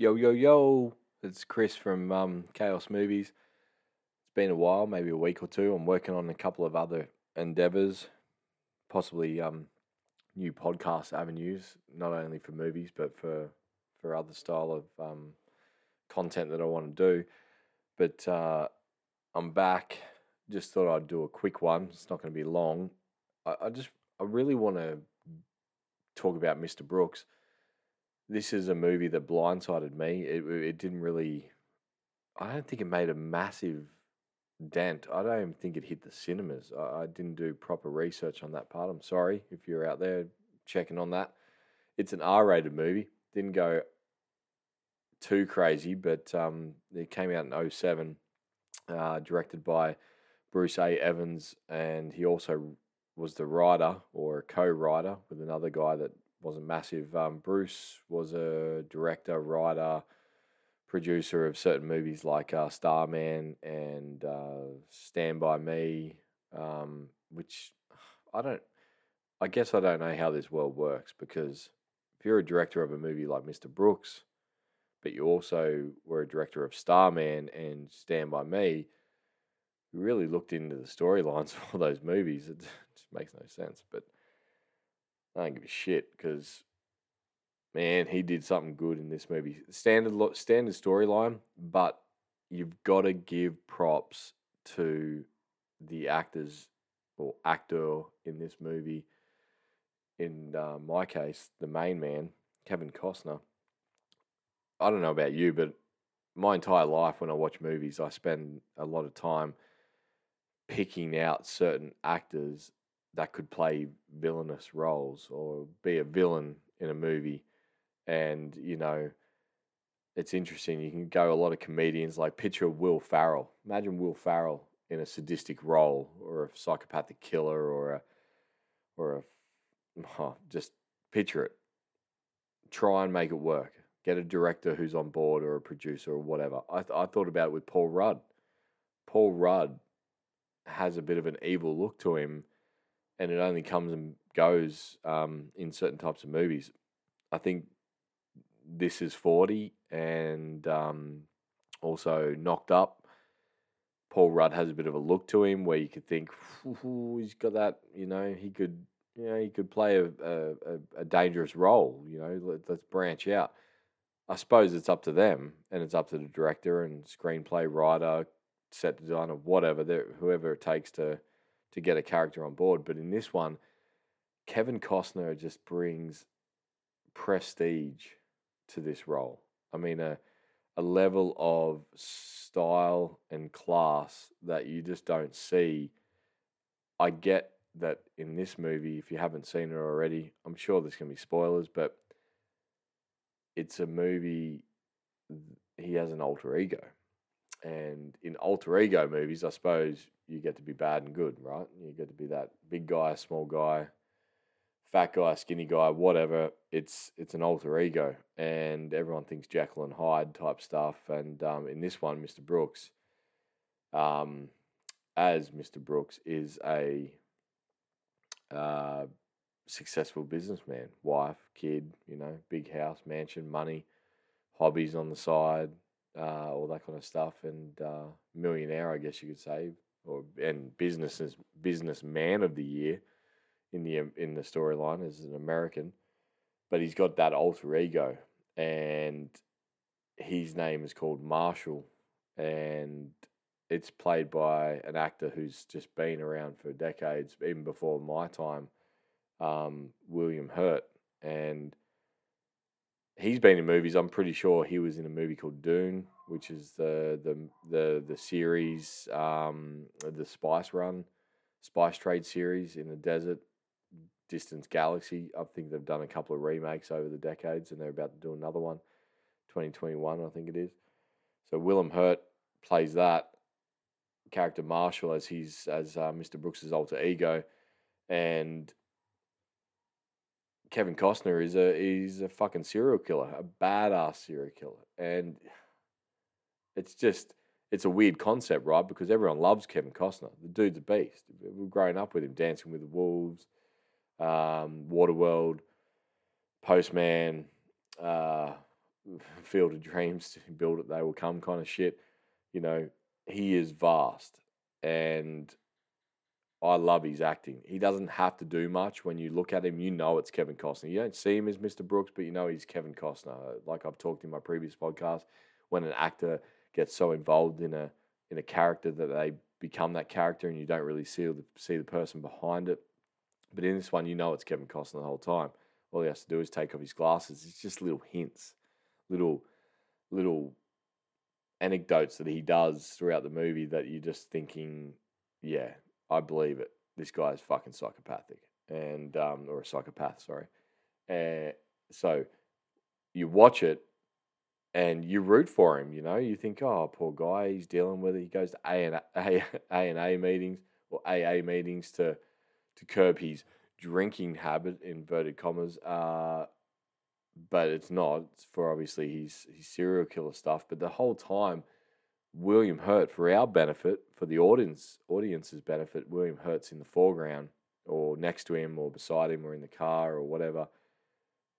Yo, yo, yo. It's Chris from um, Chaos Movies. It's been a while, maybe a week or two. I'm working on a couple of other endeavors, possibly um, new podcast avenues, not only for movies, but for, for other style of um, content that I want to do. But uh, I'm back. Just thought I'd do a quick one. It's not going to be long. I, I just, I really want to talk about Mr. Brooks this is a movie that blindsided me. It it didn't really. I don't think it made a massive dent. I don't even think it hit the cinemas. I, I didn't do proper research on that part. I'm sorry if you're out there checking on that. It's an R-rated movie. Didn't go too crazy, but um, it came out in 07, uh, directed by Bruce A. Evans, and he also was the writer or co-writer with another guy that wasn't massive. Um, Bruce was a director, writer, producer of certain movies like uh, Starman and uh, Stand By Me, um, which I don't, I guess I don't know how this world works because if you're a director of a movie like Mr. Brooks, but you also were a director of Starman and Stand By Me, you really looked into the storylines of all those movies. It just makes no sense. But I don't give a shit because, man, he did something good in this movie. Standard standard storyline, but you've got to give props to the actors or actor in this movie. In uh, my case, the main man, Kevin Costner. I don't know about you, but my entire life when I watch movies, I spend a lot of time picking out certain actors that could play villainous roles or be a villain in a movie. And, you know, it's interesting. You can go a lot of comedians like picture Will Ferrell. Imagine Will Ferrell in a sadistic role or a psychopathic killer or a, or a, oh, just picture it. Try and make it work. Get a director who's on board or a producer or whatever. I, th- I thought about it with Paul Rudd. Paul Rudd has a bit of an evil look to him and it only comes and goes um, in certain types of movies. I think this is 40 and um, also Knocked Up. Paul Rudd has a bit of a look to him where you could think he's got that, you know, he could, you know, he could play a, a, a dangerous role, you know, let, let's branch out. I suppose it's up to them and it's up to the director and screenplay writer, set designer, whatever, whoever it takes to to get a character on board. But in this one, Kevin Costner just brings prestige to this role. I mean, a, a level of style and class that you just don't see. I get that in this movie, if you haven't seen it already, I'm sure there's going to be spoilers, but it's a movie. He has an alter ego. And in alter ego movies, I suppose you get to be bad and good, right? You get to be that big guy, small guy, fat guy, skinny guy, whatever. It's it's an alter ego, and everyone thinks Jekyll and Hyde type stuff. And um, in this one, Mr. Brooks, um, as Mr. Brooks, is a uh, successful businessman, wife, kid, you know, big house, mansion, money, hobbies on the side, uh, all that kind of stuff, and uh, millionaire, I guess you could say, or and businesses businessman of the year in the in the storyline as an American, but he's got that alter ego, and his name is called Marshall, and it's played by an actor who's just been around for decades, even before my time, um, William Hurt, and he's been in movies. I'm pretty sure he was in a movie called Dune, which is the the the the series, um, the Spice Run, Spice Trade series in the desert, Distance Galaxy. I think they've done a couple of remakes over the decades, and they're about to do another one, 2021, I think it is. So William Hurt plays that character Marshall as he's as uh, Mr. Brooks's alter ego, and Kevin Costner is a he's a fucking serial killer, a badass serial killer, and it's just it's a weird concept, right? Because everyone loves Kevin Costner. The dude's a beast. We've grown up with him, Dancing with the Wolves, um, Waterworld, Postman, uh, field of dreams build it, they will come kind of shit. You know, he is vast and I love his acting. He doesn't have to do much. When you look at him, you know it's Kevin Costner. You don't see him as Mr. Brooks, but you know he's Kevin Costner. Like I've talked in my previous podcast, when an actor gets so involved in a in a character that they become that character, and you don't really see the see the person behind it. But in this one, you know it's Kevin Costner the whole time. All he has to do is take off his glasses. It's just little hints, little little anecdotes that he does throughout the movie that you're just thinking, yeah, I believe it. This guy is fucking psychopathic, and um, or a psychopath, sorry. And so you watch it, and you root for him. You know, you think, oh, poor guy, he's dealing with it. He goes to A and A, A and A meetings or AA meetings to to curb his drinking habit, inverted commas. Uh, but it's not. It's for obviously his his serial killer stuff. But the whole time William Hurt, for our benefit, for the audience audience's benefit, William Hurt's in the foreground or next to him or beside him or in the car or whatever,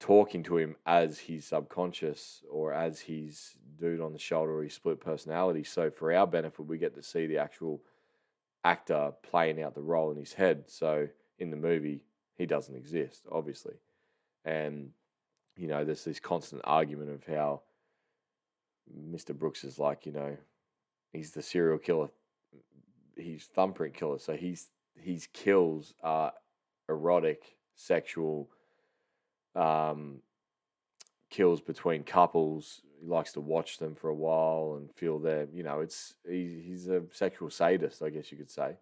talking to him as his subconscious or as his dude on the shoulder or his split personality. So for our benefit, we get to see the actual actor playing out the role in his head. So in the movie, he doesn't exist, obviously. And, you know, there's this constant argument of how Mr. Brooks is like, you know, he's the serial killer. He's thumbprint killer. So he's his kills are erotic, sexual, um, kills between couples. He likes to watch them for a while and feel their, you know, it's he, he's a sexual sadist, I guess you could say.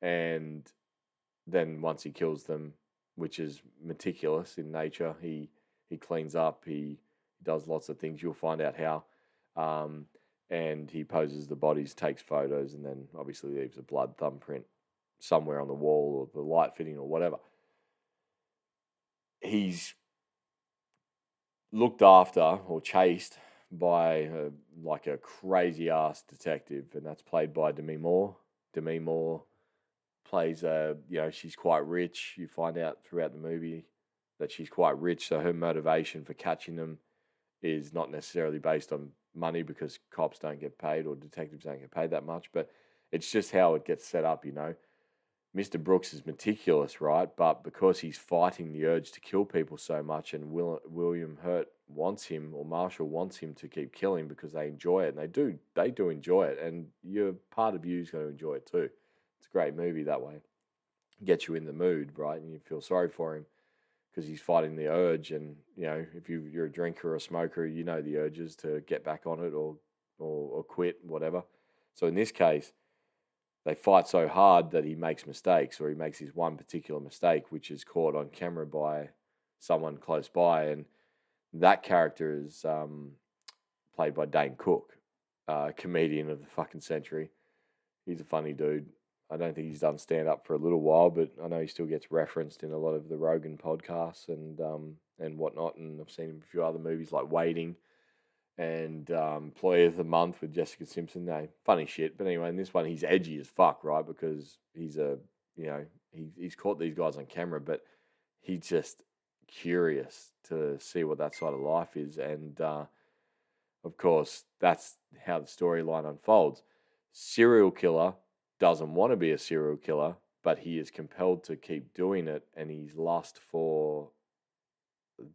And then once he kills them, which is meticulous in nature, he he cleans up, he, he does lots of things. You'll find out how. Um, and he poses the bodies, takes photos, and then obviously leaves a blood thumbprint somewhere on the wall or the light fitting or whatever. He's looked after or chased by a, like a crazy ass detective, and that's played by Demi Moore. Demi Moore plays a, you know, she's quite rich. You find out throughout the movie that she's quite rich, so her motivation for catching them is not necessarily based on money because cops don't get paid or detectives don't get paid that much, but it's just how it gets set up, you know. Mr. Brooks is meticulous, right? But because he's fighting the urge to kill people so much, and Will, William Hurt wants him, or Marshall wants him to keep killing because they enjoy it, and they do, they do enjoy it, and you're part of you is going to enjoy it too. It's a great movie that way. Gets you in the mood, right? And you feel sorry for him because he's fighting the urge. And you know, if you, you're a drinker or a smoker, you know the urges to get back on it or, or or quit, whatever. So in this case, they fight so hard that he makes mistakes, or he makes his one particular mistake, which is caught on camera by someone close by, and that character is um, played by Dane Cook, uh, comedian of the fucking century. He's a funny dude. I don't think he's done stand up for a little while, but I know he still gets referenced in a lot of the Rogan podcasts and um, and whatnot. And I've seen him in a few other movies like Waiting and um, Employee of the Month with Jessica Simpson. No, funny shit. But anyway, in this one, he's edgy as fuck, right? Because he's a you know he, he's caught these guys on camera, but he's just curious to see what that side of life is, and uh, of course, that's how the storyline unfolds. Serial killer doesn't want to be a serial killer, but he is compelled to keep doing it, and his lust for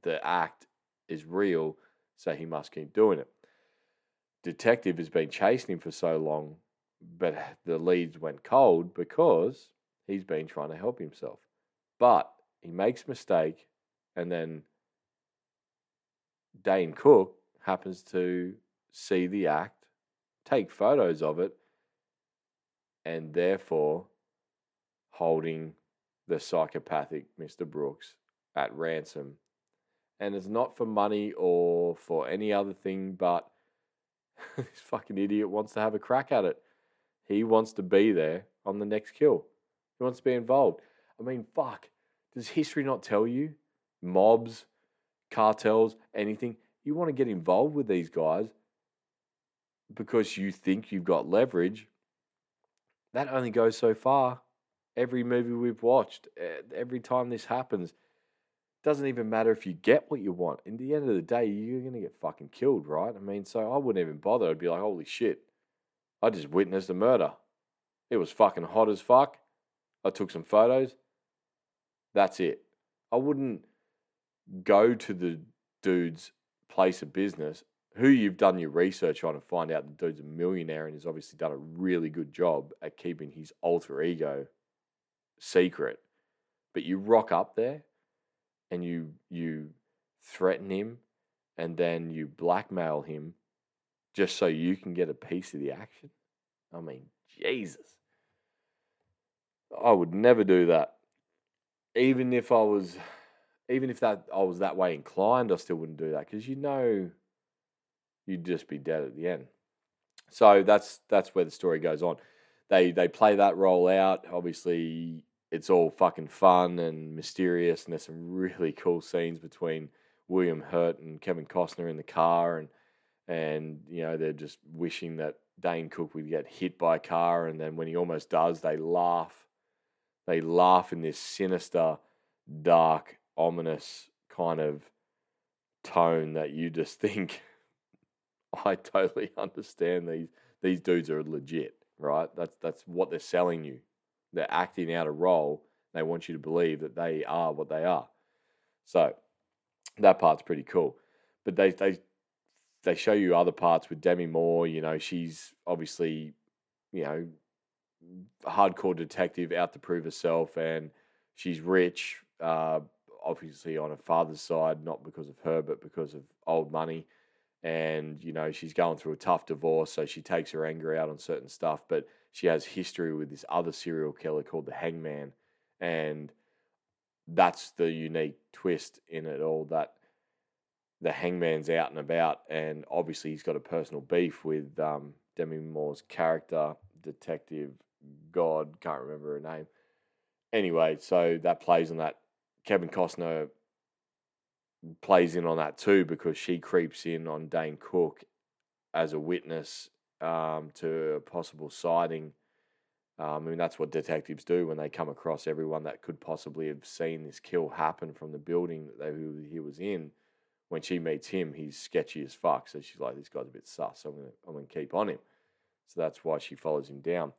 the act is real, so he must keep doing it. Detective has been chasing him for so long, but the leads went cold because he's been trying to help himself. But he makes mistake, and then Dane Cook happens to see the act, take photos of it, and therefore holding the psychopathic Mr. Brooks at ransom. And it's not for money or for any other thing, but this fucking idiot wants to have a crack at it. He wants to be there on the next kill. He wants to be involved. I mean, fuck. Does history not tell you? Mobs, cartels, anything. You want to get involved with these guys because you think you've got leverage that only goes so far. Every movie we've watched, every time this happens, doesn't even matter if you get what you want. In the end of the day, you're gonna get fucking killed, right? I mean, so I wouldn't even bother. I'd be like, holy shit, I just witnessed a murder. It was fucking hot as fuck. I took some photos. That's it. I wouldn't go to the dude's place of business who you've done your research on and find out the dude's a millionaire and has obviously done a really good job at keeping his alter ego secret. But you rock up there and you you threaten him and then you blackmail him just so you can get a piece of the action. I mean, Jesus. I would never do that. Even if I was even if that I was that way inclined, I still wouldn't do that because you know you'd just be dead at the end. So that's that's where the story goes on. They they play that role out. Obviously, it's all fucking fun and mysterious, and there's some really cool scenes between William Hurt and Kevin Costner in the car, and and you know they're just wishing that Dane Cook would get hit by a car, and then when he almost does, they laugh. They laugh in this sinister, dark, ominous kind of tone that you just think I totally understand these these dudes are legit, right? That's that's what they're selling you. They're acting out a role. They want you to believe that they are what they are. So that part's pretty cool. But they they they show you other parts with Demi Moore. You know, she's obviously, you know, hardcore detective out to prove herself, and she's rich. Uh, obviously on her father's side, not because of her, but because of old money and you know she's going through a tough divorce so she takes her anger out on certain stuff but she has history with this other serial killer called the hangman and that's the unique twist in it all that the hangman's out and about and obviously he's got a personal beef with um, demi moore's character detective god can't remember her name. Anyway so that plays on that kevin costner plays in on that too because she creeps in on Dane Cook as a witness um, to a possible sighting. Um, I mean, that's what detectives do when they come across everyone that could possibly have seen this kill happen from the building that they, he was in. When she meets him, he's sketchy as fuck. So she's like, "This guy's a bit sus. So I'm gonna, I'm gonna keep on him." So that's why she follows him down.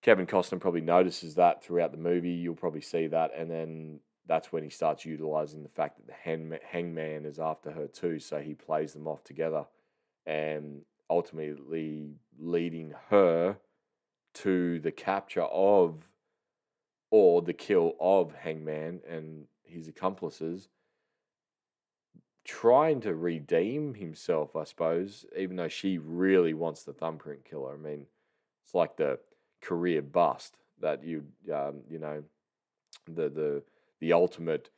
Kevin Costner probably notices that throughout the movie. You'll probably see that, and then that's when he starts utilizing the fact that the hangman is after her too. So he plays them off together and ultimately leading her to the capture of or the kill of Hangman and his accomplices, trying to redeem himself, I suppose, even though she really wants the thumbprint killer. I mean, it's like the career bust that you, um, you know, the the the ultimate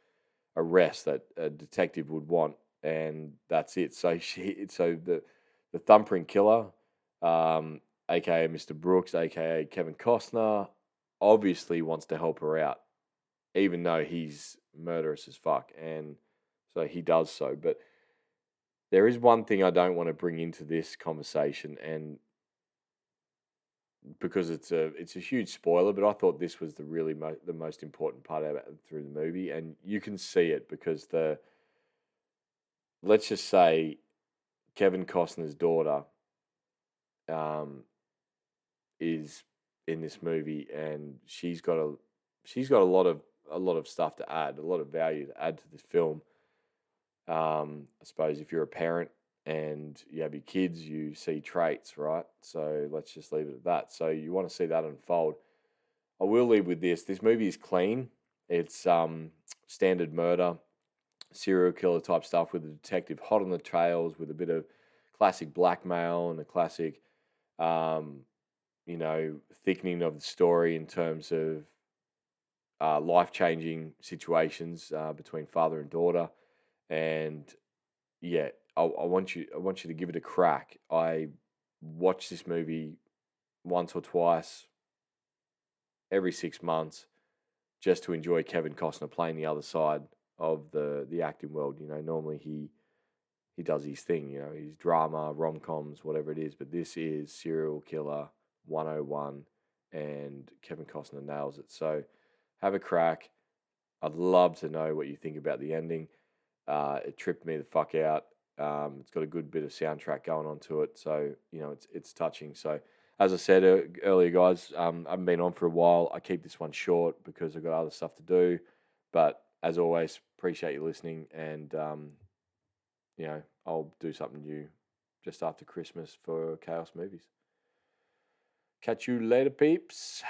arrest that a detective would want, and that's it. So she, so the the thumbprint killer, um, aka Mr. Brooks, aka Kevin Costner, obviously wants to help her out, even though he's murderous as fuck, and so he does so. But there is one thing I don't want to bring into this conversation, and because it's a it's a huge spoiler, but I thought this was the really mo- the most important part of it through the movie, and you can see it because the let's just say Kevin Costner's daughter um, is in this movie, and she's got a she's got a lot of a lot of stuff to add, a lot of value to add to this film. Um, I suppose if you're a parent and you have your kids, you see traits, right? So let's just leave it at that. So you want to see that unfold. I will leave with this. This movie is clean. It's um, standard murder, serial killer type stuff with a detective hot on the trails with a bit of classic blackmail and a classic, um, you know, thickening of the story in terms of uh, life changing situations uh, between father and daughter. And yeah, I, I want you I want you to give it a crack. I watch this movie once or twice every six months just to enjoy Kevin Costner playing the other side of the the acting world. You know, normally he he does his thing. You know, his drama, rom coms, whatever it is. But this is serial killer 101, and Kevin Costner nails it. So have a crack. I'd love to know what you think about the ending. Uh, it tripped me the fuck out. Um, it's got a good bit of soundtrack going on to it, so you know it's it's touching. So as I said earlier, guys, um, I haven't been on for a while. I keep this one short because I've got other stuff to do. But as always, appreciate you listening, and um, you know I'll do something new just after Christmas for Chaos Movies. Catch you later, peeps.